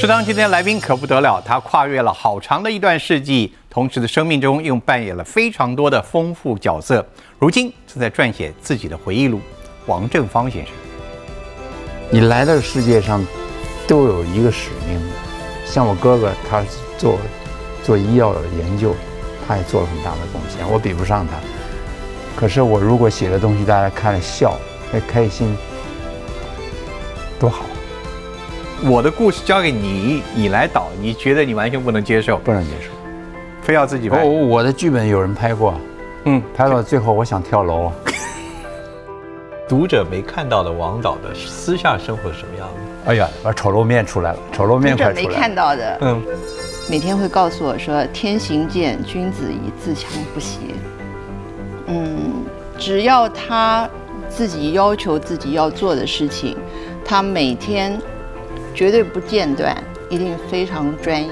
适当今天来宾可不得了，他跨越了好长的一段世纪，同时的生命中又扮演了非常多的丰富角色。如今正在撰写自己的回忆录，王正芳先生。你来到世界上，都有一个使命。像我哥哥，他做做医药的研究，他也做了很大的贡献，我比不上他。可是我如果写的东西大家看了笑，还开心，多好。我的故事交给你，你来导，你觉得你完全不能接受，不能接受，非要自己拍。我我的剧本有人拍过，嗯，拍到最后我想跳楼。读者没看到的王导的私下生活是什么样的？哎呀，把丑陋面出来了，丑陋面快出来了。没看到的，嗯，每天会告诉我说：“天行健，君子以自强不息。”嗯，只要他自己要求自己要做的事情，他每天。绝对不间断，一定非常专一。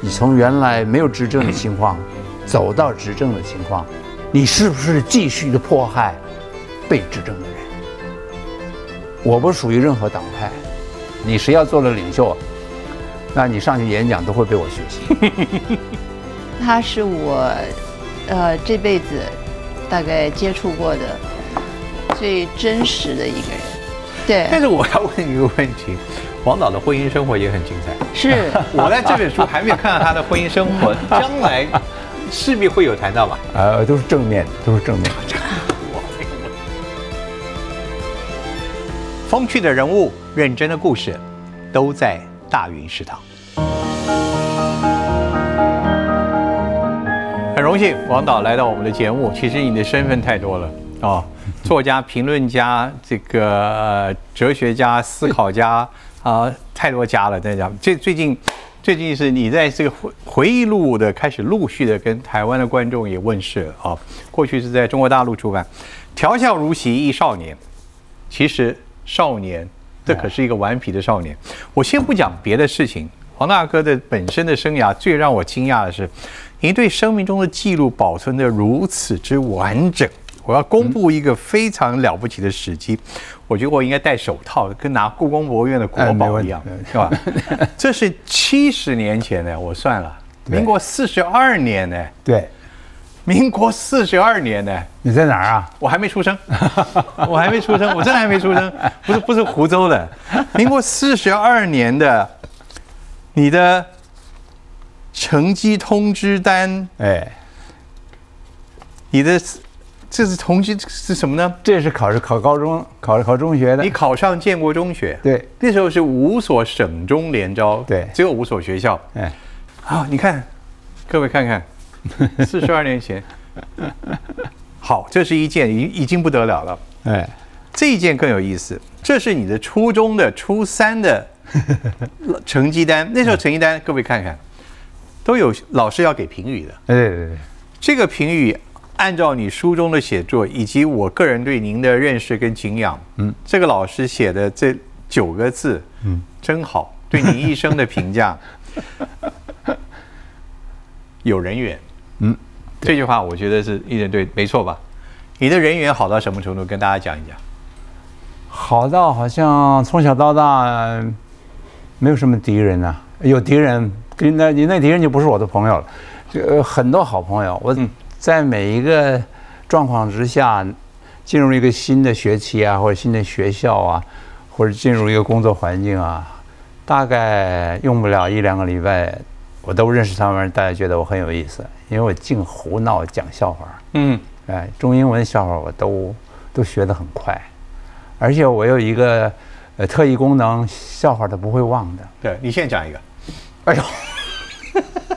你从原来没有执政的情况，走到执政的情况，你是不是继续的迫害被执政的人？我不属于任何党派，你谁要做了领袖，那你上去演讲都会被我学习。他是我，呃，这辈子大概接触过的最真实的一个人。对。但是我要问一个问题。王导的婚姻生活也很精彩。是 我在这本书还没有看到他的婚姻生活，将来势必会有谈到吧？呃，都是正面，都是正面。风趣的人物，认真的故事，都在大云食堂。很荣幸王导来到我们的节目。其实你的身份太多了啊，作家、评论家、这个哲学家、思考家。啊，太多家了，在讲。这最近，最近是你在这个回回忆录的开始陆续的跟台湾的观众也问世了啊。过去是在中国大陆出版，《调笑如洗忆少年》，其实少年这可是一个顽皮的少年。我先不讲别的事情，黄大哥的本身的生涯最让我惊讶的是，您对生命中的记录保存的如此之完整。我要公布一个非常了不起的时机，我觉得我应该戴手套，跟拿故宫博物院的国宝一样，是吧？这是七十年前的，我算了，民国四十二年呢。对，民国四十二年呢。你在哪儿啊？我还没出生，我还没出生，我真的还没出生，不是不是湖州的，民国四十二年的，你的成绩通知单，哎，你的。这是同居是什么呢？这是考试考高中考考中学的。你考上建国中学，对，那时候是五所省中联招，对，只有五所学校。哎，好，你看，各位看看，四十二年前，好，这是一件已已经不得了了。哎，这一件更有意思，这是你的初中的初三的 成绩单，那时候成绩单，各位看看，都有老师要给评语的。对对对，这个评语。按照你书中的写作，以及我个人对您的认识跟敬仰，嗯，这个老师写的这九个字，嗯，真好，对你一生的评价，有人缘，嗯，这句话我觉得是一点对，没错吧？你的人缘好到什么程度？跟大家讲一讲。好到好像从小到大没有什么敌人呐，有敌人，那你那敌人就不是我的朋友了，就很多好朋友，我。在每一个状况之下，进入一个新的学期啊，或者新的学校啊，或者进入一个工作环境啊，大概用不了一两个礼拜，我都认识他们，大家觉得我很有意思，因为我净胡闹讲笑话。嗯，哎，中英文笑话我都都学得很快，而且我有一个呃特异功能，笑话都不会忘的。对你现在讲一个，哎呦。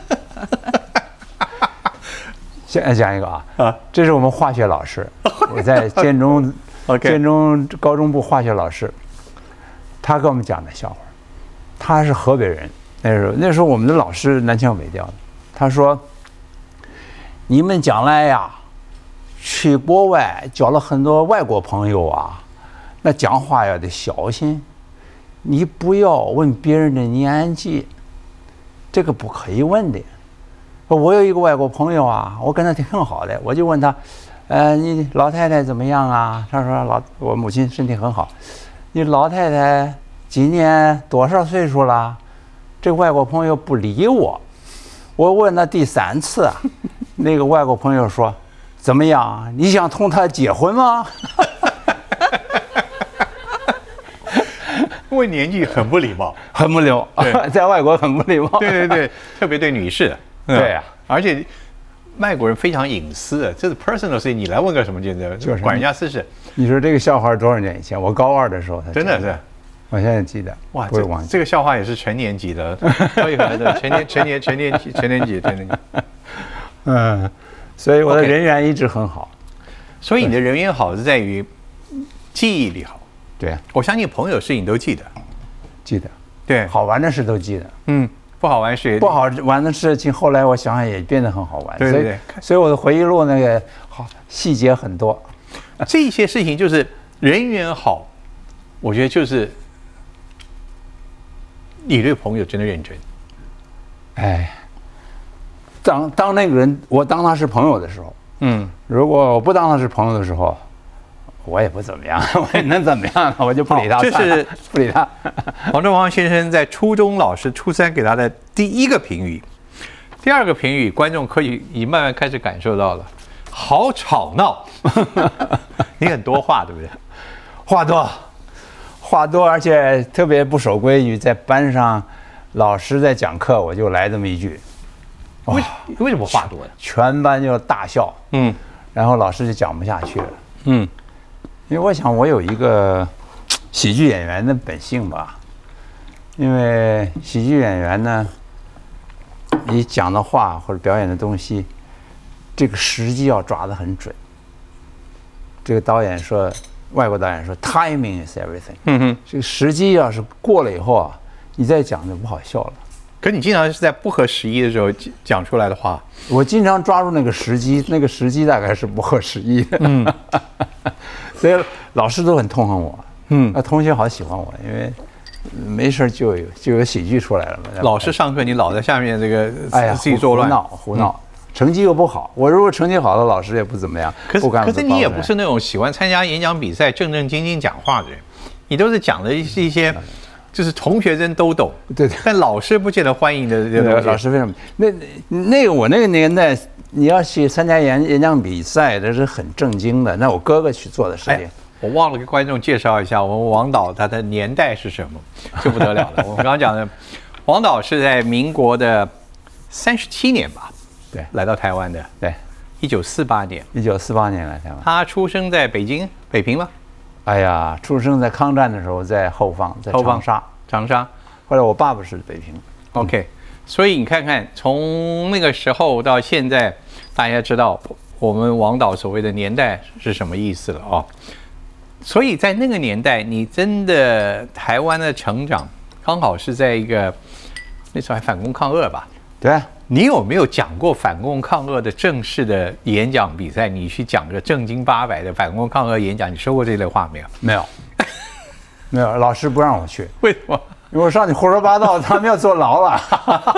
先讲一个啊，啊，这是我们化学老师，我在建中，建中高中部化学老师，他给我们讲的笑话，他是河北人，那时候那时候我们的老师南腔北调的，他说，你们将来呀，去国外交了很多外国朋友啊，那讲话要得小心，你不要问别人的年纪，这个不可以问的。我有一个外国朋友啊，我跟他挺好的，我就问他，呃，你老太太怎么样啊？他说老我母亲身体很好。你老太太今年多少岁数了？这外国朋友不理我，我问了第三次啊，那个外国朋友说：“怎么样？你想同他结婚吗？” 因为年纪很不礼貌，很不礼貌对，在外国很不礼貌。对对对，特别对女士。嗯对啊而且外国人非常隐私，这是 personal 事情，你来问个什么，就是管人家私事，你说这个笑话多少年以前？我高二的时候他讲真的是。我现在记得，哇，这。这个笑话也是全年级的，高一可能的成年全年 全年级成年级全年级。嗯，所以我的人缘一直很好。所以你的人缘好是在于记忆力好。对，我相信朋友事情都记得，记得对，好玩的事都记得，嗯，不好玩事不好玩的事情后来我想想也变得很好玩。对对对所以所以我的回忆录那个好细节很多。这些事情就是人缘好，我觉得就是你对朋友真的认真。哎，当当那个人我当他是朋友的时候，嗯，如果我不当他是朋友的时候，我也不怎么样，我也能怎么样呢？我就不理他这是不理他。黄正煌先生在初中老师初三给他的第一个评语，第二个评语观众可以已慢慢开始感受到了，好吵闹，你很多话对不对？话多，话多，而且特别不守规矩，在班上，老师在讲课，我就来这么一句，为为什么话多呀？全班就大笑，嗯然后老师就讲不下去了。嗯，因为我想我有一个喜剧演员的本性吧，因为喜剧演员呢，你讲的话或者表演的东西，这个时机要抓得很准。这个导演说，外国导演说，timing is everything。嗯哼。这个时机要是过了以后啊，你再讲就不好笑了。可你经常是在不合时宜的时候讲讲出来的话，我经常抓住那个时机，那个时机大概是不合时宜的。嗯，所以老师都很痛恨我。嗯那同学好喜欢我，因为没事就有就有喜剧出来了嘛。老师上课你老在下面这个哎呀，自己作乱闹胡闹，成绩又不好。我如果成绩好的老师也不怎么样，可是可是你也不是那种喜欢参加演讲比赛、正正经经讲话的人，你都是讲的是一些就是同学生都懂，对对但老师不见得欢迎的这些那个。老师为什么？那那个我那个年代，你要去参加演演讲比赛，那是很正经的。那我哥哥去做的事情哎，，我忘了给观众介绍一下，我们王导他的年代是什么，就不得了了。我们刚刚讲的，王导是在民国的三十七年吧，对来到台湾的，对，一九四八年，一九四八年来台湾。他出生在北京北平吗？哎呀，出生在抗战的时候，在后方，在长沙。长沙。后来我爸爸是北平，OK，所以你看看，从那个时候到现在，大家知道我们王导所谓的年代是什么意思了哦。所以在那个年代，你真的台湾的成长，刚好是在一个那时候还反攻抗俄吧？对啊，你有没有讲过反共抗俄的正式的演讲比赛？你去讲个正经八百的反共抗俄演讲，你说过这类话没有？没有，没有，老师不让我去，为什么？因为我上去胡说八道，他们要坐牢了。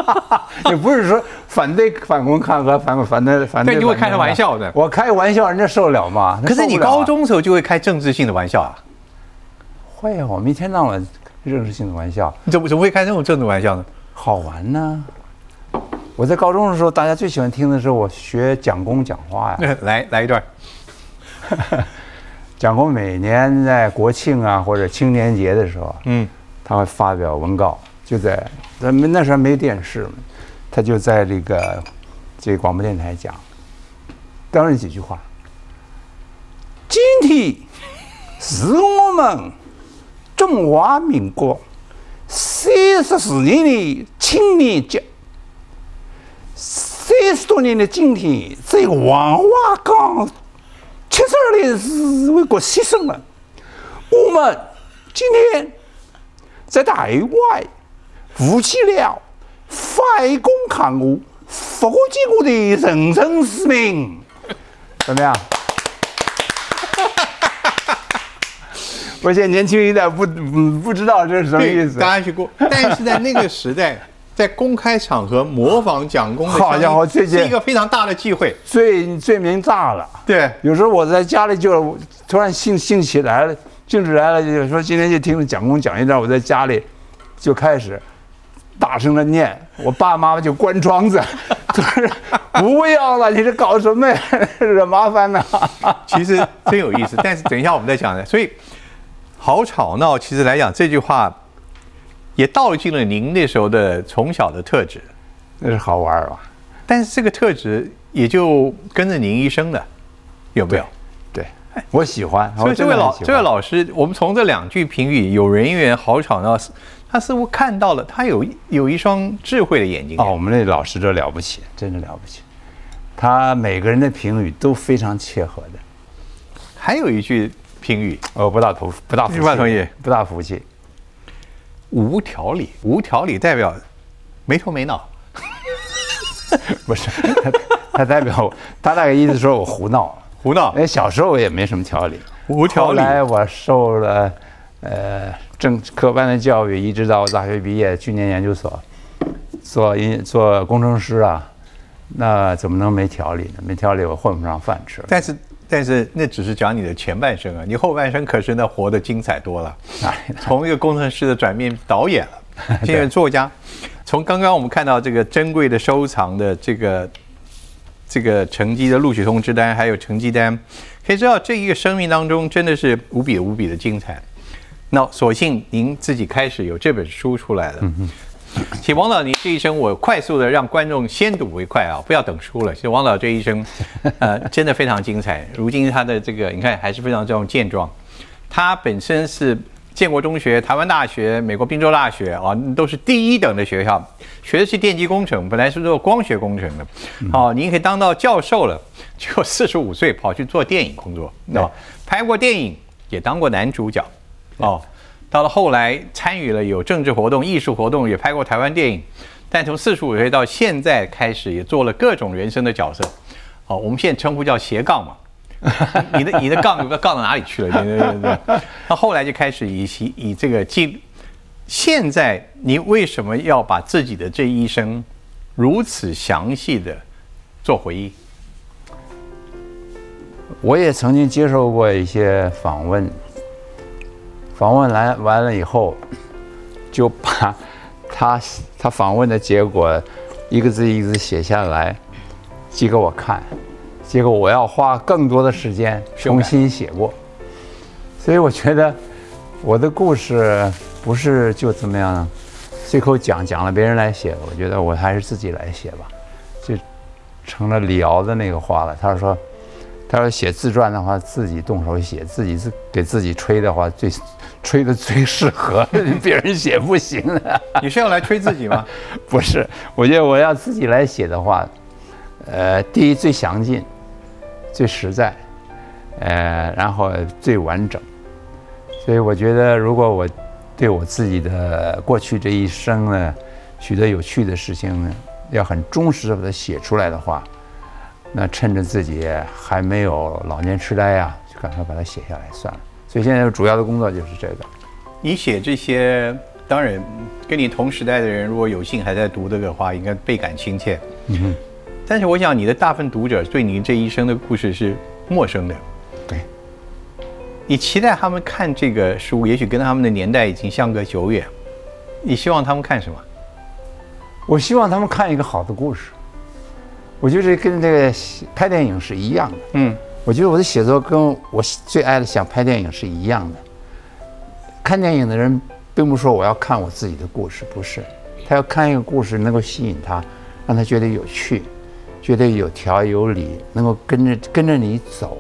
也不是说反对反共抗俄，反反对反对，对你会开个玩笑的我开玩笑，人家受得了吗？可是你高中的时候就会开政治性的玩笑啊？会啊，我们一天到晚政治性的玩笑，你怎么怎么会开这种政治玩笑呢？好玩呢。我在高中的时候，大家最喜欢听的是我学蒋公讲话呀。来来一段。蒋公每年在国庆啊或者青年节的时候，嗯他会发表文告，就在咱们那时候没电视嘛，他就在这个这个广播电台讲，当然几句话。今天是我们中华民国三十四年的青年节，三十多年的今天，在黄花岗七十二烈士为国牺牲了。我们今天在台湾负起了反攻抗俄、复建国的神圣使命。怎么样？我现在年轻一代不不知道这是什么意，思。大家去过，但是在那个时代，在公开场合模仿蒋公的好家伙这是一个非常大的忌讳。罪罪名大了。对，有时候我在家里就突然兴兴起来了，兴致来了，就说今天就听蒋公讲一段，我在家里就开始大声的念，我爸妈妈就关窗子，就 是不要了，你这搞什么呀？惹麻烦呢？其实真有意思，但是等一下我们再讲的。所以好吵闹，其实来讲这句话也道尽了您那时候的从小的特质，那是好玩吧？但是这个特质也就跟着您一生的，有没有？对，我喜欢。所以这位老这位位老师，我们从这两句评语“有人缘”“好吵闹”，他似乎看到了他有有一双智慧的眼睛。哦，我们那老师这了不起，真的了不起。他每个人的评语都非常切合的。还有一句评语哦，不大同，不大服气，不大同意不大服气。无条理，无条理代表没头没脑。不是，他 他代表他大概意思说我胡闹，胡闹。哎，小时候我也没什么条理，无条理。后来我受了呃政科班的教育，一直到我大学毕业去年研究所，做音做工程师啊，那怎么能没条理呢？没条理我混不上饭吃。但是但是那只是讲你的前半生啊，你后半生可是那活得精彩多了。从一个工程师的转变导演 了，现在作家。从刚刚我们看到这个珍贵的收藏的这个这个成绩的录取通知单，还有成绩单，可以知道这一个生命当中真的是无比无比的精彩。那所幸您自己开始有这本书出来了。请王导，你这一生我快速的让观众先睹为快啊，不要等输了。其实王导这一生，呃，真的非常精彩。如今他的这个你看还是非常这种健壮，他本身是。建国中学、台湾大学、美国宾州大学啊，都是第一等的学校，学的是电机工程，本来是做光学工程的。哦，您可以当到教授了，就四十五岁跑去做电影工作，哦，拍过电影，也当过男主角。哦，到了后来参与了有政治活动、艺术活动，也拍过台湾电影。但从四十五岁到现在开始，也做了各种人生的角色。哦，我们现在称呼叫斜杠嘛。你的你的杠杠到哪里去了？对对对。那后来就开始以以这个记。现在你为什么要把自己的这一生如此详细的做回忆？我也曾经接受过一些访问，访问来完了以后，就把他他访问的结果一个字一个字写下来，寄给我看。结果我要花更多的时间重新写过，所以我觉得我的故事不是就怎么样，随口讲讲了别人来写，我觉得我还是自己来写吧，就成了李敖的那个话了。他说，他说写自传的话自己动手写，自己自给自己吹的话最吹的最适合，别人写不行的。你是要来吹自己吗？不是，我觉得我要自己来写的话，呃，第一最详尽。最实在，呃，然后最完整，所以我觉得，如果我对我自己的过去这一生呢，许多有趣的事情呢，要很忠实的把它写出来的话，那趁着自己还没有老年痴呆呀，就赶快把它写下来算了。所以现在主要的工作就是这个。你写这些，当然跟你同时代的人，如果有幸还在读这个话，应该倍感亲切。嗯哼。但是我想，你的大部分读者对你这一生的故事是陌生的。对，你期待他们看这个书，也许跟他们的年代已经相隔久远。你希望他们看什么？我希望他们看一个好的故事。我觉得跟这个拍电影是一样的。嗯，我觉得我的写作跟我最爱的想拍电影是一样的。看电影的人，并不说我要看我自己的故事，不是，他要看一个故事能够吸引他，让他觉得有趣。觉得有条有理，能够跟着跟着你走，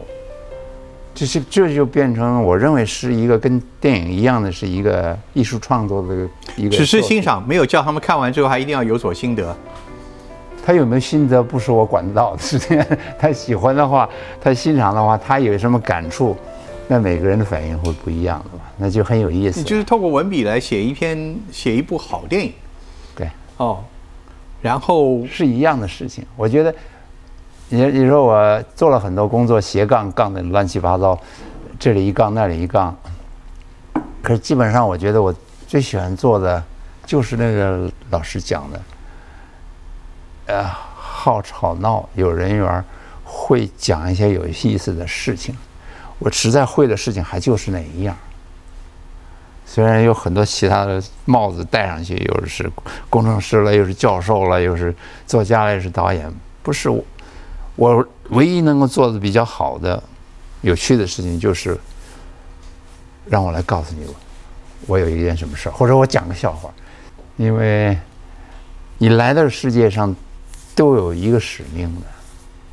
这是这就变成我认为是一个跟电影一样的是一个艺术创作的一个。只是欣赏，没有叫他们看完之后还一定要有所心得。他有没有心得不是我管得到的事情。他喜欢的话，他欣赏的话，他有什么感触，那每个人的反应会不一样的嘛，那就很有意思。你就是透过文笔来写一篇写一部好电影。对。哦。然后是一样的事情，我觉得，你你说我做了很多工作，斜杠杠的乱七八糟，这里一杠那里一杠，可是基本上我觉得我最喜欢做的就是那个老师讲的，呃，好吵闹，有人缘，会讲一些有意思的事情，我实在会的事情还就是那一样，虽然有很多其他的帽子戴上去，又是工程师了，又是教授了，又是作家了，又是导演，不是我，我唯一能够做的比较好的、有趣的事情，就是让我来告诉你，我有一件什么事儿，或者我讲个笑话，因为你来到世界上都有一个使命的，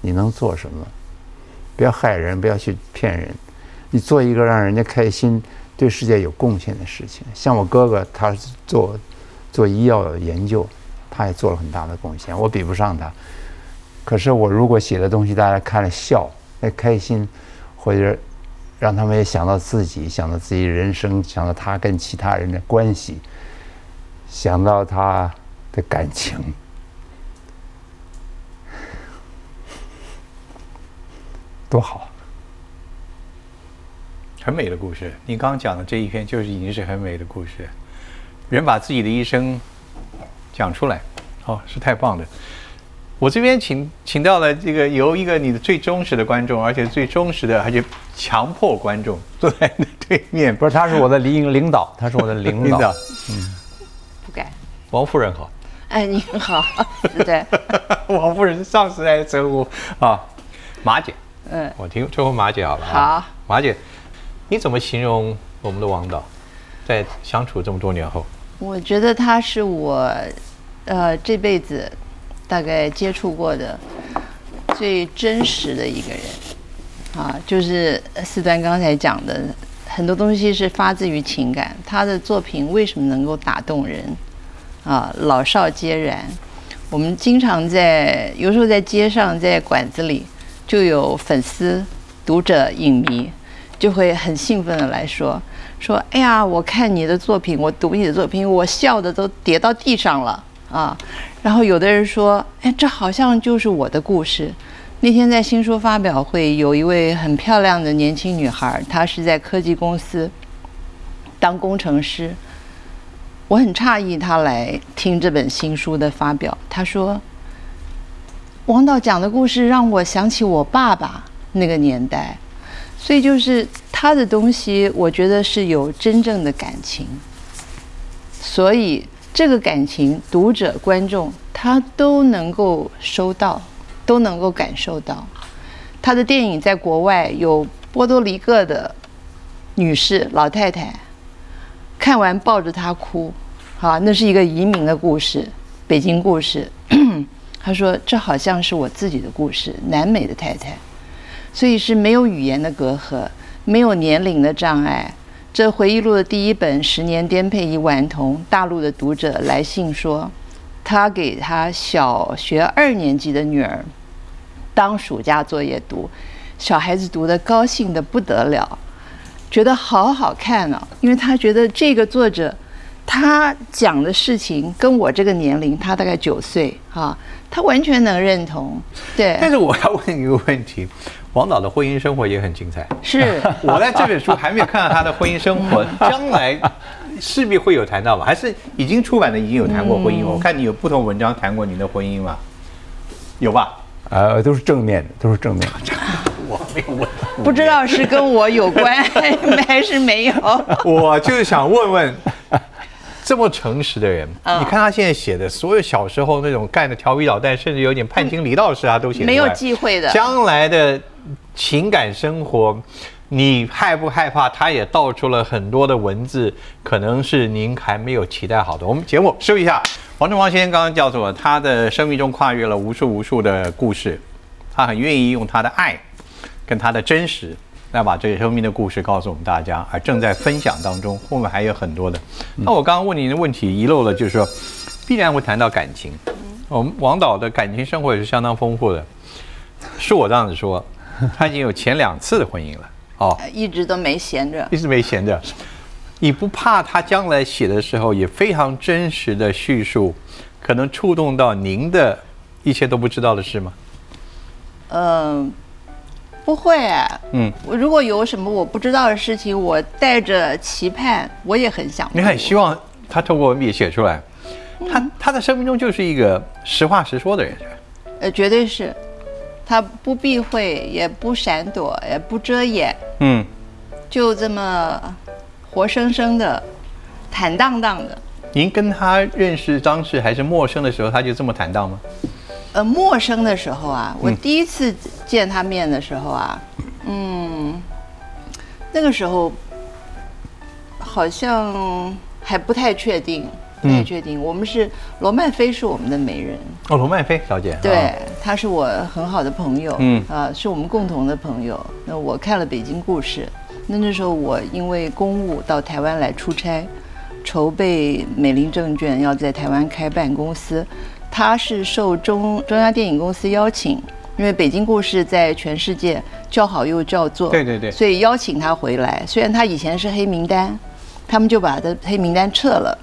你能做什么？不要害人，不要去骗人，你做一个让人家开心。对世界有贡献的事情，像我哥哥，他做做医药研究，他也做了很大的贡献。我比不上他，可是我如果写的东西大家看了笑，那开心，或者让他们也想到自己，想到自己人生，想到他跟其他人的关系，想到他的感情，多好。很美的故事，你刚刚讲的这一篇就是已经是很美的故事。人把自己的一生讲出来，哦，是太棒的。我这边请请到了这个由一个你的最忠实的观众，而且最忠实的，而且强迫观众坐在你的对面。不是，他是我的领领导，他是我的领导。嗯，不敢。王夫人好。哎，您好，对。王夫人是上时代的称呼啊，马姐。嗯，我听最后马姐好了。好，马姐。你怎么形容我们的王导，在相处这么多年后？我觉得他是我，呃，这辈子大概接触过的最真实的一个人，啊，就是四端刚才讲的很多东西是发自于情感。他的作品为什么能够打动人？啊，老少皆然。我们经常在有时候在街上，在馆子里，就有粉丝、读者、影迷。就会很兴奋的来说说，哎呀，我看你的作品，我读你的作品，我笑的都跌到地上了啊！然后有的人说，哎，这好像就是我的故事。那天在新书发表会，有一位很漂亮的年轻女孩，她是在科技公司当工程师。我很诧异，她来听这本新书的发表。她说，王导讲的故事让我想起我爸爸那个年代。所以就是他的东西，我觉得是有真正的感情。所以这个感情，读者、观众他都能够收到，都能够感受到。他的电影在国外有波多黎各的女士老太太看完抱着他哭，好，那是一个移民的故事，北京故事。他说：“这好像是我自己的故事，南美的太太。”所以是没有语言的隔阂，没有年龄的障碍。这回忆录的第一本《十年颠沛一顽童》，大陆的读者来信说，他给他小学二年级的女儿当暑假作业读，小孩子读的高兴的不得了，觉得好好看呢，因为他觉得这个作者他讲的事情跟我这个年龄，他大概九岁哈，他完全能认同。对。但是我要问一个问题。王导的婚姻生活也很精彩。是 我在这本书还没有看到他的婚姻生活，将来势必会有谈到吧？还是已经出版的已经有谈过婚姻？我看你有不同文章谈过您的婚姻吗？有吧？呃，都是正面的，都是正面。我没有问，不知道是跟我有关还是没有。我就是想问问。这么诚实的人，你看他现在写的所有小时候那种干的调皮捣蛋，甚至有点叛经离道事，啊都写。没有忌讳的。将来的情感生活，你害不害怕？他也道出了很多的文字，可能是您还没有期待好的。我们节目收一下，王正光先生刚刚告诉我，他的生命中跨越了无数无数的故事，他很愿意用他的爱，跟他的真实。来把这个生命的故事告诉我们大家，而正在分享当中，后面还有很多的。那我刚刚问您的问题遗漏了，就是说，必然会谈到感情。我们王导的感情生活也是相当丰富的，是我这样子说，他已经有前两次的婚姻了，哦，一直都没闲着，一直没闲着。你不怕他将来写的时候也非常真实的叙述，可能触动到您的一些都不知道的事吗？嗯。不会，嗯，我如果有什么我不知道的事情，我带着期盼，我也很想。你很希望他透过文笔写出来，他他的生命中就是一个实话实说的人，呃，绝对是，他不避讳，也不闪躲，也不遮掩，嗯，就这么活生生的坦荡荡的。您跟他认识当时还是陌生的时候，他就这么坦荡吗？呃，陌生的时候啊，我第一次见他面的时候啊，嗯，那个时候好像还不太确定，不太确定。我们是罗曼菲是我们的媒人，哦，罗曼菲小姐，对，她是我很好的朋友，嗯啊，是我们共同的朋友。那我看了《北京故事》，那那时候我因为公务到台湾来出差，筹备美林证券要在台湾开办公司。他是受中中央电影公司邀请，因为《北京故事》在全世界叫好又叫座，对对对，所以邀请他回来。虽然他以前是黑名单，他们就把他的黑名单撤了，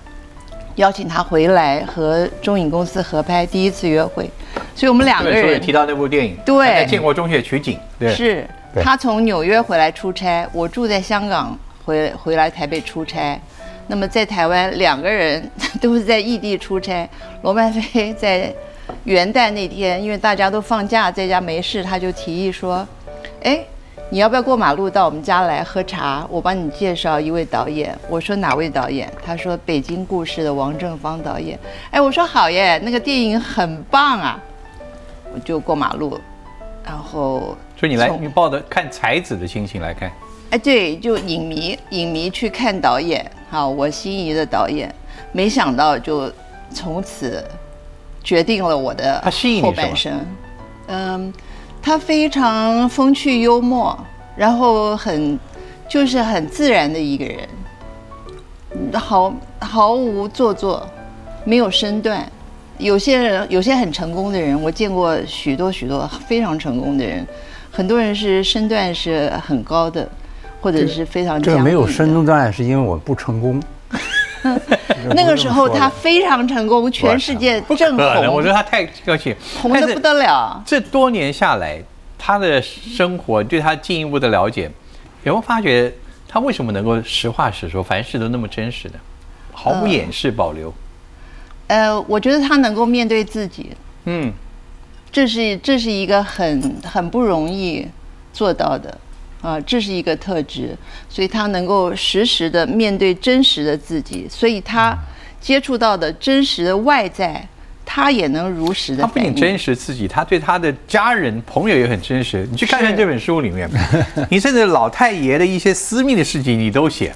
邀请他回来和中影公司合拍第一次约会。所以我们两个人提到那部电影，对，在建国中学取景，对，是他从纽约回来出差，我住在香港，回回来台北出差。那么在台湾，两个人 都是在异地出差。罗曼菲在元旦那天，因为大家都放假，在家没事，他就提议说：“哎，你要不要过马路到我们家来喝茶？我帮你介绍一位导演。”我说：“哪位导演？”他说：“北京故事的王正芳导演。”哎，我说：“好耶，那个电影很棒啊！”我就过马路，然后所以你来，你抱着看才子的心情来看。哎，对，就影迷，影迷去看导演。好，我心仪的导演，没想到就从此决定了我的后半生。嗯，他非常风趣幽默，然后很就是很自然的一个人，毫毫无做作，没有身段。有些人有些很成功的人，我见过许多许多非常成功的人，很多人是身段是很高的。或者是非常这没有深度障碍，是因为我不成功。那个时候他非常成功，全世界正红。我觉得他太客气，红的不得了。这多年下来，他的生活对他进一步的了解，有没有发觉他为什么能够实话实说，凡事都那么真实的，毫无掩饰保留？呃，我觉得他能够面对自己，嗯，这是这是一个很很不容易做到的。啊，这是一个特质，所以他能够实时的面对真实的自己，所以他接触到的真实的外在，他也能如实的。他不仅真实自己，他对他的家人朋友也很真实。你去看看这本书里面，你甚至老太爷的一些私密的事情你都写，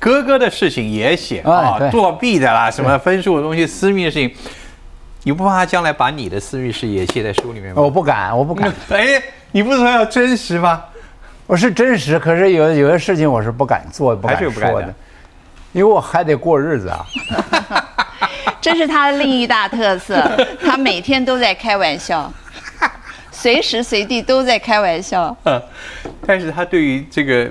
哥哥的事情也写啊，作弊的啦，什么分数的东西，私密的事情，你不怕他将来把你的私密事也写在书里面吗？我不敢，我不敢。哎，你不是说要真实吗？我是真实，可是有有些事情我是不敢做、不敢说的，因为我还得过日子啊。这是他的另一大特色，他每天都在开玩笑，随时随地都在开玩笑。嗯但是他对于这个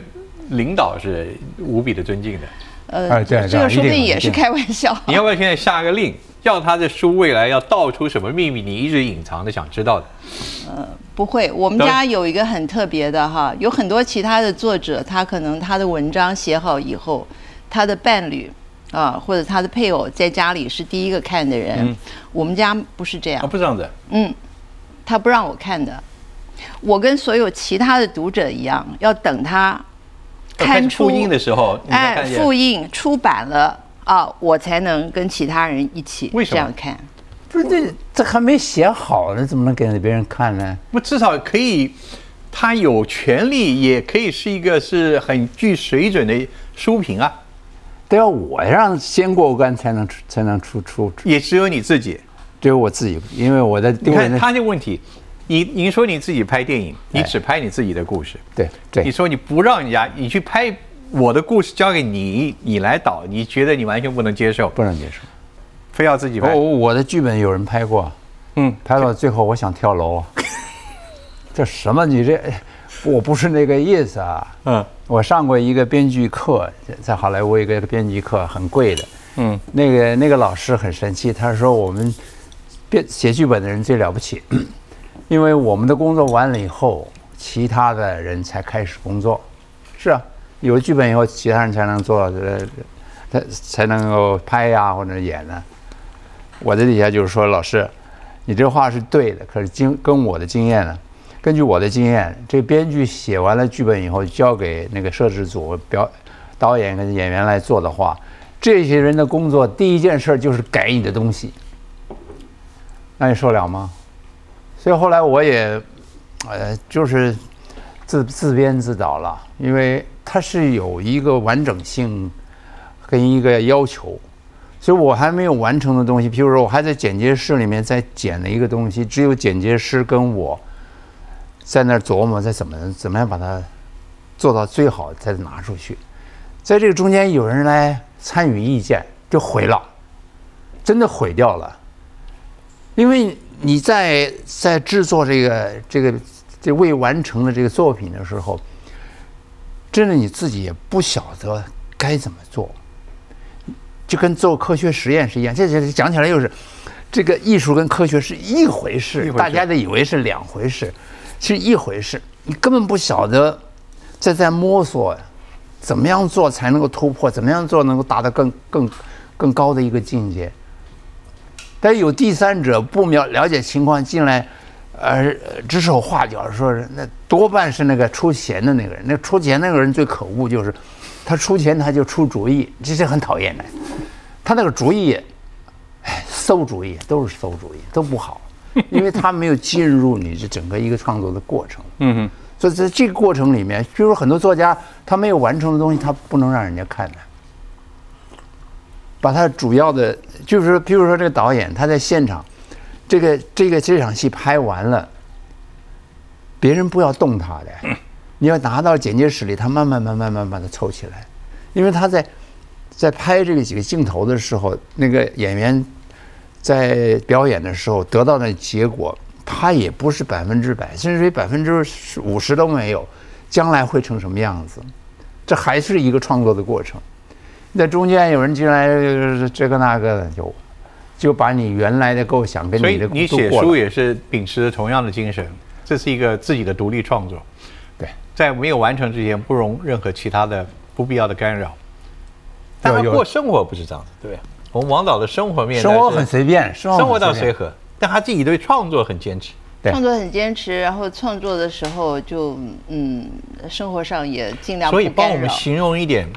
领导是无比的尊敬的。呃，这个说不定也是开玩笑。你要不要现在下个令？叫他的书未来要道出什么秘密？你一直隐藏的，想知道的。呃，不会，我们家有一个很特别的哈，有很多其他的作者，他可能他的文章写好以后，他的伴侣啊，或者他的配偶在家里是第一个看的人。我们家不是这样。不这样子。嗯，他不让我看的。我跟所有其他的读者一样，要等他看复印的时候，哎，复印出版了。啊，我才能跟其他人一起这样看。不是这这还没写好呢，怎么能给别人看呢？不，至少可以，他有权利，也可以是一个是很具水准的书评啊。都要我让先过关才能出才能出出。也只有你自己，只有我自己，因为我的。你看他这个问题，你你说你自己拍电影，你只拍你自己的故事，对对。你说你不让人家，你去拍。我的故事交给你，你来导，你觉得你完全不能接受？不能接受，非要自己拍。我我的剧本有人拍过，嗯，拍到最后我想跳楼。这什么？你这，我不是那个意思啊。嗯，我上过一个编剧课，在好莱坞一个编剧课，很贵的。嗯，那个那个老师很神奇，他说我们编写剧本的人最了不起，因为我们的工作完了以后，其他的人才开始工作。是啊。有了剧本以后，其他人才能做，呃，他才能够拍呀或者演呢。我的底下就是说，老师，你这话是对的，可是经跟我的经验呢，根据我的经验，这编剧写完了剧本以后，交给那个摄制组、表导演跟演员来做的话，这些人的工作第一件事就是改你的东西，那你受了吗？所以后来我也，呃，就是自自编自导了，因为它是有一个完整性跟一个要求，所以我还没有完成的东西，譬如说我还在剪接室里面在剪了一个东西，只有剪接师跟我在那儿琢磨，在怎么怎么样把它做到最好，再拿出去。在这个中间，有人来参与意见，就毁了，真的毁掉了，因为。你在在制作这个这个这未完成的这个作品的时候，真的你自己也不晓得该怎么做，就跟做科学实验是一样。这这讲起来又是，这个艺术跟科学是一回事，大家都以为是两回事，其实一回事。你根本不晓得这在摸索，怎么样做才能够突破，怎么样做能够达到更更更高的一个境界。但有第三者不了了解情况进来，呃，指手画脚，说是那多半是那个出钱的那个人。那出钱那个人最可恶，就是他出钱他就出主意，这是很讨厌的。他那个主意，哎，馊主意都是馊主意，都不好，因为他没有进入你这整个一个创作的过程。嗯哼。所以在这个过程里面，比如很多作家他没有完成的东西，他不能让人家看的。把他主要的，就是说，比如说这个导演他在现场，这个这个这场戏拍完了，别人不要动他的，你要拿到剪接室里，他慢慢慢慢慢把它凑起来，因为他在在拍这个几个镜头的时候，那个演员在表演的时候得到的结果，他也不是百分之百，甚至于百分之五十都没有，将来会成什么样子？这还是一个创作的过程。在中间有人进来，这个那个的，就就把你原来的构想跟你的你写书也是秉持着同样的精神，这是一个自己的独立创作。对，在没有完成之前，不容任何其他的不必要的干扰。但他过生活不是这样子，对。我们王导的生活面，生活很随便，生活倒随和，但他自己对创作很坚持。创作很坚持，然后创作的时候就嗯，生活上也尽量。所以帮我们形容一点。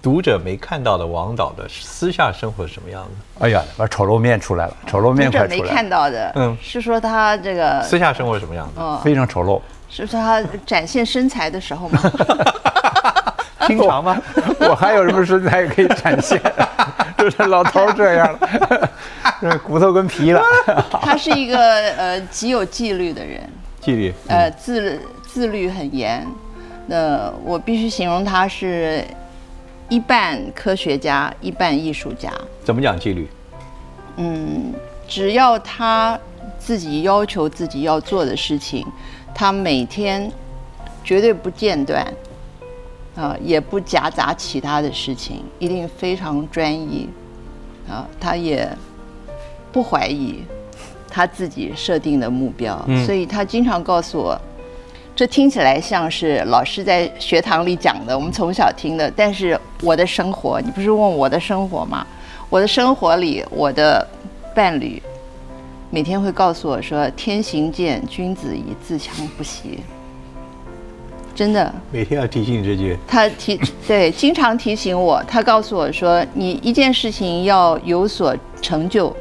读者没看到的王导的私下生活是什么样子？哎呀，把丑陋面出来了，丑陋面快出来了。没看到的，嗯，是说他这个私下生活什么样子？嗯，非常丑陋。是说他展现身材的时候吗？经常吗？我还有什么身材可以展现？就是老头这样了，这骨头跟皮了。他是一个呃极有纪律的人，纪律，呃自自律很严。那我必须形容他是。一半科学家，一半艺术家。怎么讲纪律？嗯，只要他自己要求自己要做的事情，他每天绝对不间断，啊，也不夹杂其他的事情，一定非常专一，啊，他也不怀疑他自己设定的目标，所以他经常告诉我。这听起来像是老师在学堂里讲的，我们从小听的。但是我的生活，你不是问我的生活吗？我的生活里，我的伴侣每天会告诉我说：“天行健，君子以自强不息。”真的，每天要提醒这句。他提对，经常提醒我。他告诉我说：“你一件事情要有所成就，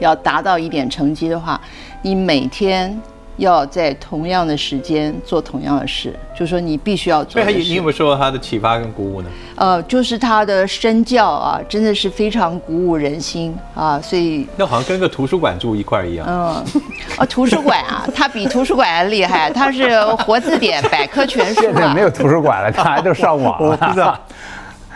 要达到一点成绩的话，你每天。”要在同样的时间做同样的事，就说你必须要做。对，你有没有说他的启发跟鼓舞呢？呃，就是他的身教啊，真的是非常鼓舞人心啊，所以那好像跟个图书馆住一块一样。嗯，啊，图书馆啊，他比图书馆还厉害，他是活字典、百科全书。现在没有图书馆了，大家都上网了。知道。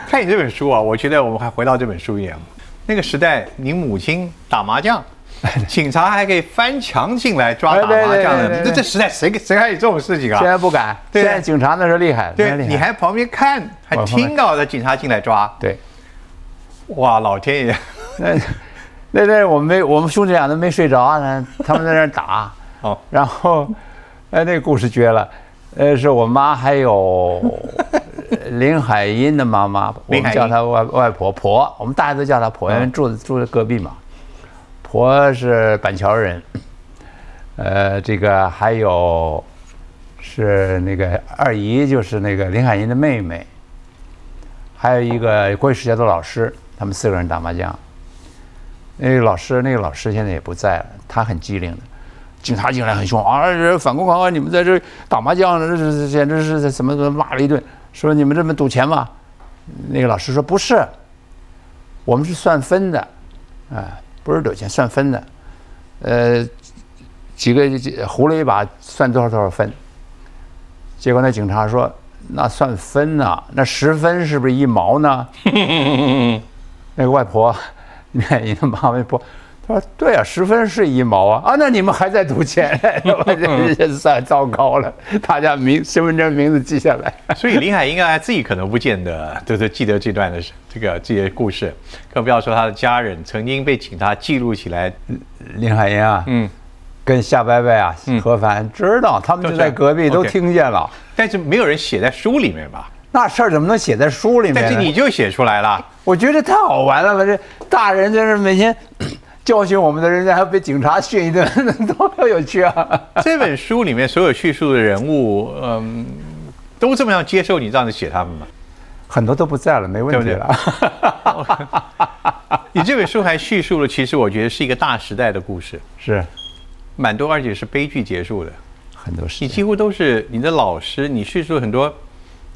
看你这本书啊，我觉得我们还回到这本书一样，那个时代，你母亲打麻将。警察还可以翻墙进来抓打麻将的，这这时代谁谁还有这种事情啊？现在不敢。现在警察那是厉害，对，你还旁边看，还听到的警察进来抓。对，哇，老天爷！那那那我们没，我们兄弟俩都没睡着呢，他们在那打。哦，然后，哎，那个故事绝了。呃，是我妈还有林海音的妈妈，我们叫她外外婆婆，我们大家都叫她婆，因为住住在隔壁嘛。我是板桥人，呃，这个还有是那个二姨，就是那个林海音的妹妹，还有一个国语世家的老师，他们四个人打麻将。那个老师，那个老师现在也不在了，他很机灵的。警察进来很凶啊！这反攻啊！你们在这打麻将，这是简直是什么怎么骂了一顿，说你们这么赌钱吗？那个老师说不是，我们是算分的，啊，不是赌钱，算分的。呃，几个胡了一把，算多少多少分。结果那警察说：“那算分呐，那十分是不是一毛呢？” 那个外婆，你看你的妈外婆。他说：“对啊，十分是一毛啊！啊，那你们还在赌钱？这算糟糕了。大家名身份证名字记下来。所以林海应该自己可能不见得都是记得这段的这个这些故事，更不要说他的家人曾经被请他记录起来。林海音啊，嗯，跟夏伯伯啊，何凡知道，他们就在隔壁都听见了，但是没有人写在书里面吧？那事儿怎么能写在书里面？但是你就写出来了，我觉得太好玩了。吧？这大人在这每天。”教训我们的人家还被警察训一顿，多么有趣啊！这本书里面所有叙述的人物，嗯，都这么样接受你这样子写他们吗？很多都不在了，没问题了。你这本书还叙述了，其实我觉得是一个大时代的故事，是蛮多，而且是悲剧结束的。很多事，你几乎都是你的老师，你叙述很多，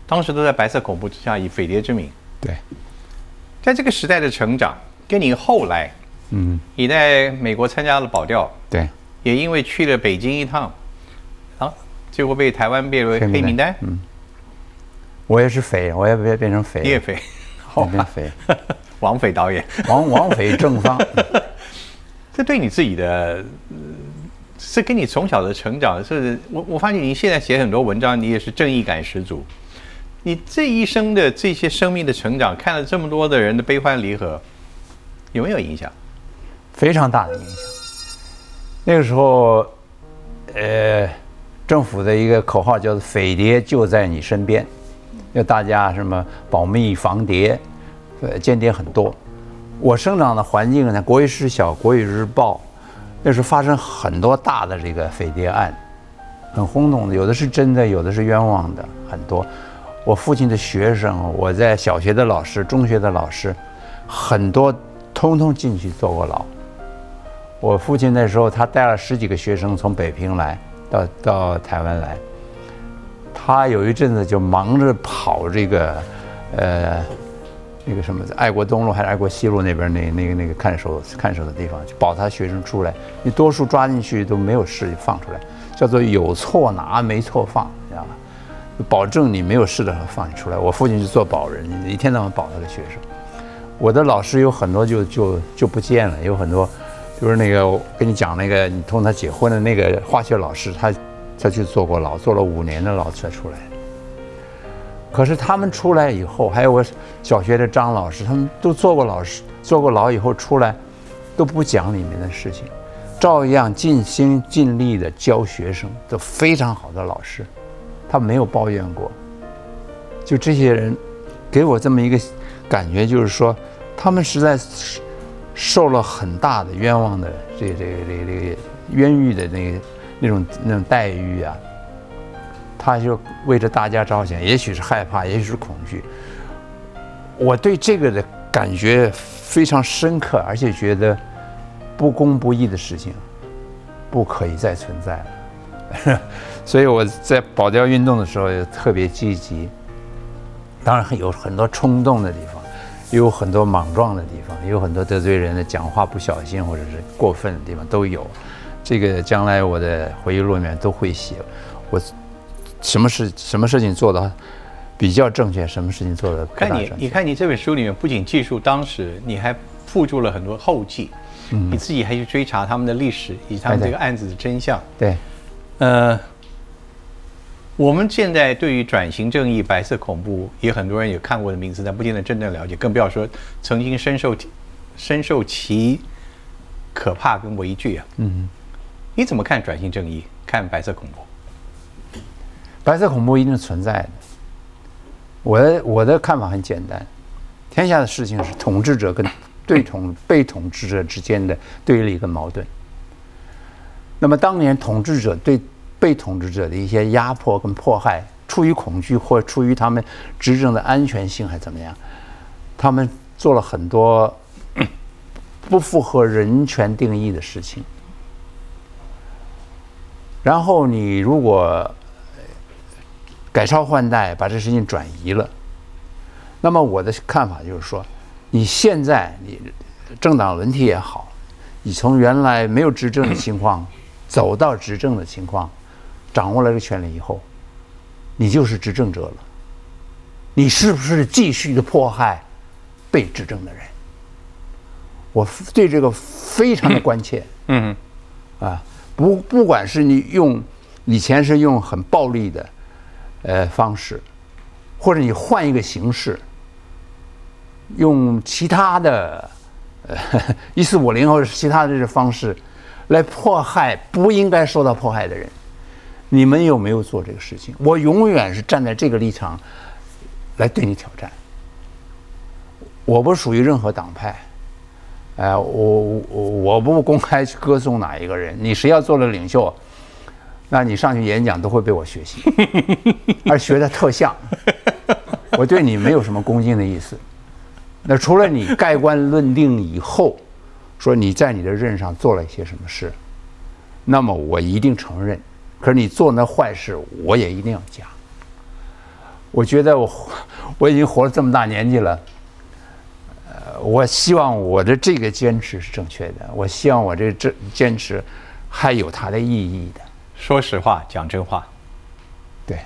当时都在白色恐怖之下以匪谍之名。对，在这个时代的成长，跟你后来。嗯，你在美国参加了保钓，对，也因为去了北京一趟，啊，结果被台湾列为黑名单。嗯，我也是匪，我也变变成匪，你也匪，变匪，王匪导演，王王匪正方。这对你自己的，是跟你从小的成长，是我我发现你现在写很多文章，你也是正义感十足。你这一生的这些生命的成长，看了这么多的人的悲欢离合，有没有影响？非常大的影响。那个时候，呃，政府的一个口号叫做“匪谍就在你身边”，要大家什么保密防谍，呃，间谍很多。我生长的环境呢，国语师小，国语日报，那时候发生很多大的这个匪谍案，很轰动的，有的是真的，有的是冤枉的，很多。我父亲的学生，我在小学的老师，中学的老师，很多通通进去坐过牢。我父亲那时候，他带了十几个学生从北平来到到台湾来，他有一阵子就忙着跑这个，呃，那个什么爱国东路还是爱国西路那边那那个那个看守看守的地方，去保他学生出来。你多数抓进去都没有事就放出来，叫做有错拿没错放，你知道吧？保证你没有事的时候放你出来。我父亲是做保人，一天到晚保他的学生。我的老师有很多就就就不见了，有很多。就是那个，跟你讲那个，你同他结婚的那个化学老师，他他去坐过牢，坐了五年的牢才出来。可是他们出来以后，还有我小学的张老师，他们都坐过老师，坐过牢以后出来，都不讲里面的事情，照样尽心尽力的教学生，都非常好的老师，他没有抱怨过。就这些人，给我这么一个感觉，就是说，他们实在是。受了很大的冤枉的这这这这个冤狱的那个那种那种待遇啊，他就为着大家着想，也许是害怕，也许是恐惧。我对这个的感觉非常深刻，而且觉得不公不义的事情不可以再存在了。所以我在保钓运动的时候也特别积极，当然有很多冲动的地方。有很多莽撞的地方，有很多得罪人的讲话不小心或者是过分的地方都有。这个将来我的回忆录里面都会写，我什么事什么事情做的比较正确，什么事情做的看你，你看你这本书里面不仅记述当时，你还附注了很多后记，你自己还去追查他们的历史以及他们这个案子的真相。对，呃。我们现在对于转型正义、白色恐怖，也很多人有看过的名字，但不见得真正了解，更不要说曾经深受深受其可怕跟畏惧啊。嗯，你怎么看转型正义？看白色恐怖？白色恐怖一定存在的。我的我的看法很简单：天下的事情是统治者跟对统 被统治者之间的对立跟矛盾。那么当年统治者对被统治者的一些压迫跟迫害，出于恐惧或出于他们执政的安全性，还怎么样？他们做了很多不符合人权定义的事情。然后你如果改朝换代，把这事情转移了，那么我的看法就是说，你现在你政党轮替也好，你从原来没有执政的情况走到执政的情况，掌握了这个权利以后，你就是执政者了。你是不是继续的迫害被执政的人？我对这个非常的关切。嗯，啊，不，不管是你用以前是用很暴力的呃方式，或者你换一个形式，用其他的呃一四五零或者其他的这种方式来迫害不应该受到迫害的人，你们有没有做这个事情？我永远是站在这个立场。来对你挑战，我不属于任何党派，哎，我我我不公开去歌颂哪一个人，你谁要做了领袖，那你上去演讲都会被我学习，而学的特像，我对你没有什么恭敬的意思，那除了你盖棺论定以后，说你在你的任上做了一些什么事，那么我一定承认，可是你做那坏事，我也一定要讲。我觉得我我已经活了这么大年纪了，呃，我希望我的这个坚持是正确的。我希望我这这坚持还有它的意义的。说实话，讲真话。对，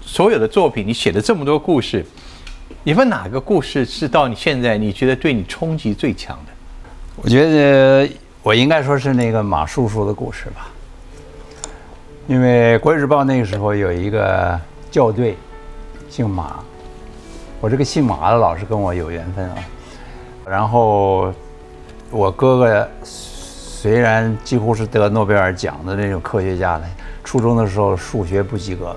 所有的作品，你写了这么多故事，你问哪个故事是到你现在你觉得对你冲击最强的？我觉得我应该说是那个马叔叔的故事吧，因为《国语日报》那个时候有一个校对。姓马，我这个姓马的老师跟我有缘分啊。然后我哥哥虽然几乎是得诺贝尔奖的那种科学家的，初中的时候数学不及格，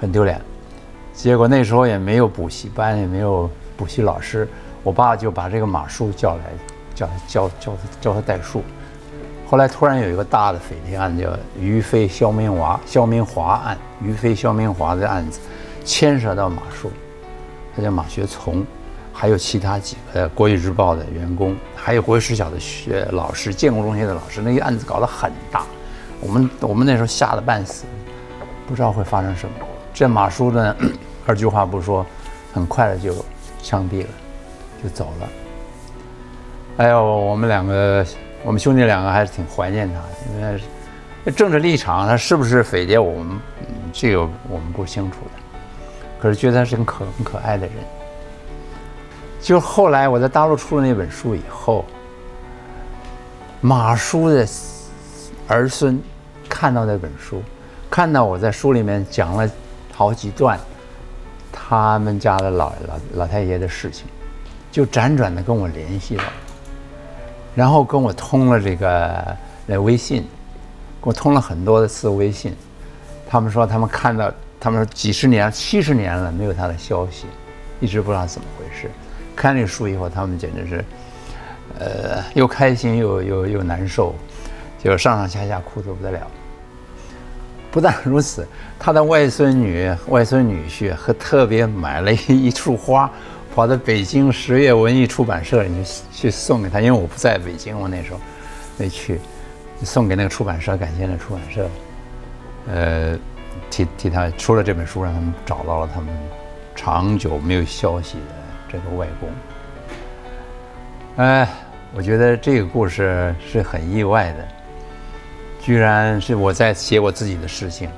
很丢脸。结果那时候也没有补习班，也没有补习老师，我爸就把这个马叔叫来，叫他教教他教他代数。后来突然有一个大的匪谍案，叫于飞肖明华肖明华案，于飞肖明华的案子牵涉到马叔，他叫马学从，还有其他几个国语日报的员工，还有国语实小的学老师，建国中学的老师，那个案子搞得很大，我们我们那时候吓得半死，不知道会发生什么。这马叔呢，二句话不说，很快的就枪毙了，就走了。哎呦，我们两个。我们兄弟两个还是挺怀念他的，因为政治立场他是不是匪谍，我们这个我们不清楚的。可是觉得他是很可很可爱的人。就后来我在大陆出了那本书以后，马叔的儿孙看到那本书，看到我在书里面讲了好几段他们家的老老老太爷的事情，就辗转的跟我联系了。然后跟我通了这个那微信，跟我通了很多次微信。他们说他们看到，他们说几十年、七十年了没有他的消息，一直不知道怎么回事。看这书以后，他们简直是，呃，又开心又又又难受，就上上下下哭得不得了。不但如此，他的外孙女、外孙女婿还特别买了一一束花。跑到北京十月文艺出版社里去去送给他，因为我不在北京，我那时候没去，送给那个出版社，感谢那出版社，呃，替替他出了这本书，让他们找到了他们长久没有消息的这个外公。哎，我觉得这个故事是很意外的，居然是我在写我自己的事情，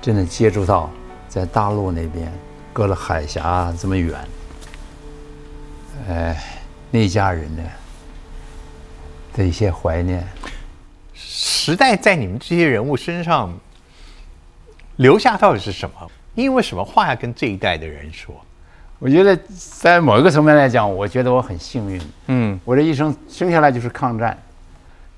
真的接触到在大陆那边，隔了海峡这么远。哎，那家人呢的一些怀念，时代在你们这些人物身上留下到底是什么？因为什么话要跟这一代的人说？我觉得在某一个层面来讲，我觉得我很幸运。嗯，我这一生生下来就是抗战，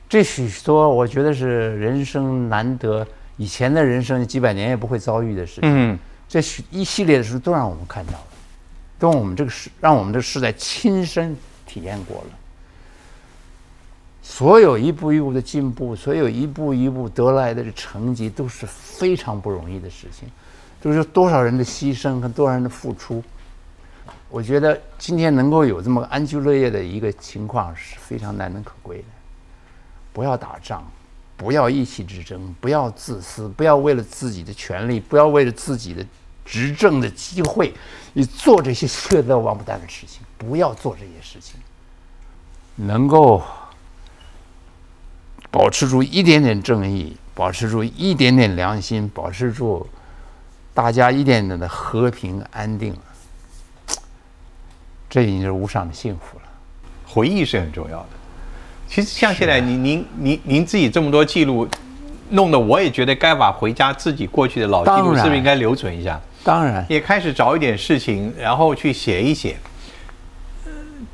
这许多我觉得是人生难得，以前的人生几百年也不会遭遇的事情。嗯，这许一系列的事都让我们看到了。让我们这个世，让我们这个时代亲身体验过了。所有一步一步的进步，所有一步一步得来的成绩，都是非常不容易的事情，都是多少人的牺牲和多少人的付出。我觉得今天能够有这么安居乐业的一个情况是非常难能可贵的。不要打仗，不要意气之争，不要自私，不要为了自己的权利，不要为了自己的执政的机会，你做这些血德王八蛋的事情，不要做这些事情。能够保持住一点点正义，保持住一点点良心，保持住大家一点点的和平安定，这已经是无上的幸福了。回忆是很重要的。其实像现在您您您您自己这么多记录，弄得我也觉得该把回家自己过去的老记录是不是应该留存一下？当然，也开始找一点事情，然后去写一写。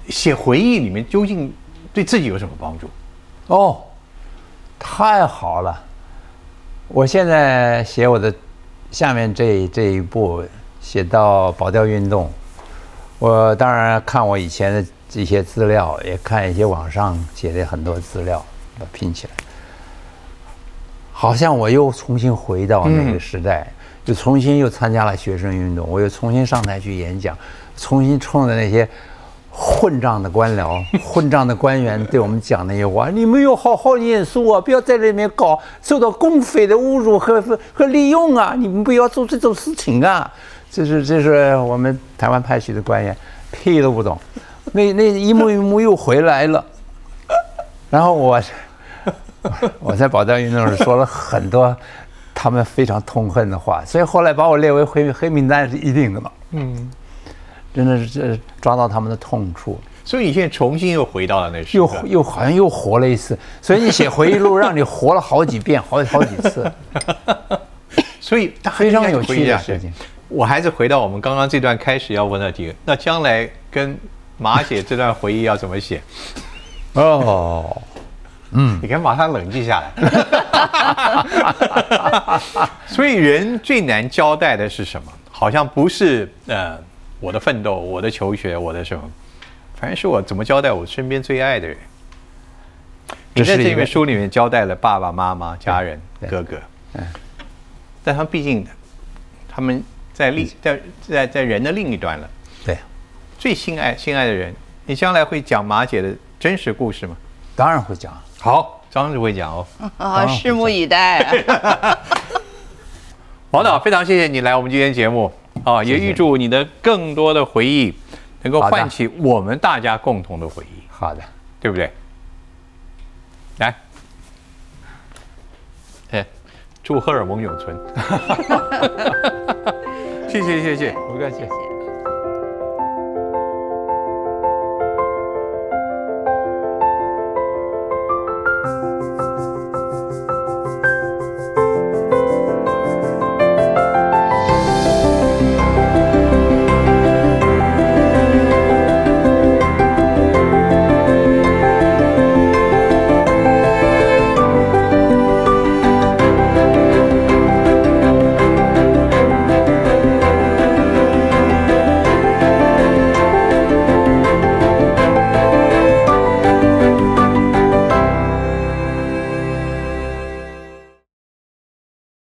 写回忆里面究竟对自己有什么帮助？哦，太好了！我现在写我的下面这这一步，写到保钓运动，我当然看我以前的。这些资料也看一些网上写的很多资料，把拼起来，好像我又重新回到那个时代，就重新又参加了学生运动，我又重新上台去演讲，重新冲着那些混账的官僚、混账的官员对我们讲那些话：你们要好好念书啊，不要在里面搞受到公匪的侮辱和和利用啊！你们不要做这种事情啊！这是这是我们台湾派系的官员，屁都不懂。那那一幕一幕又回来了，然后我 我在保钓运动时说了很多他们非常痛恨的话，所以后来把我列为黑黑名单是一定的嘛。嗯，真的是这抓到他们的痛处。所以你现在重新又回到了那时，又又好像又活了一次。所以你写回忆录，让你活了好几遍，好 好几次。所以非常有趣的事情。我还是回到我们刚刚这段开始要问的题：那将来跟。马姐这段回忆要怎么写？哦，嗯，你看马上冷静下来。所以人最难交代的是什么？好像不是呃我的奋斗、我的求学、我的什么，反正是我怎么交代我身边最爱的人。你在这本书里面交代了爸爸妈妈、家人、哥哥，嗯，但他们毕竟他们在另在在在人的另一端了。对最心爱心爱的人，你将来会讲马姐的真实故事吗？当然会讲。好，张志会讲哦。啊，拭目以待。王导，非常谢谢你来我们今天节目啊，也预祝你的更多的回忆能够唤起我们大家共同的回忆。好的，对不对？来，哎，祝荷尔蒙永存。谢谢谢谢，不客气。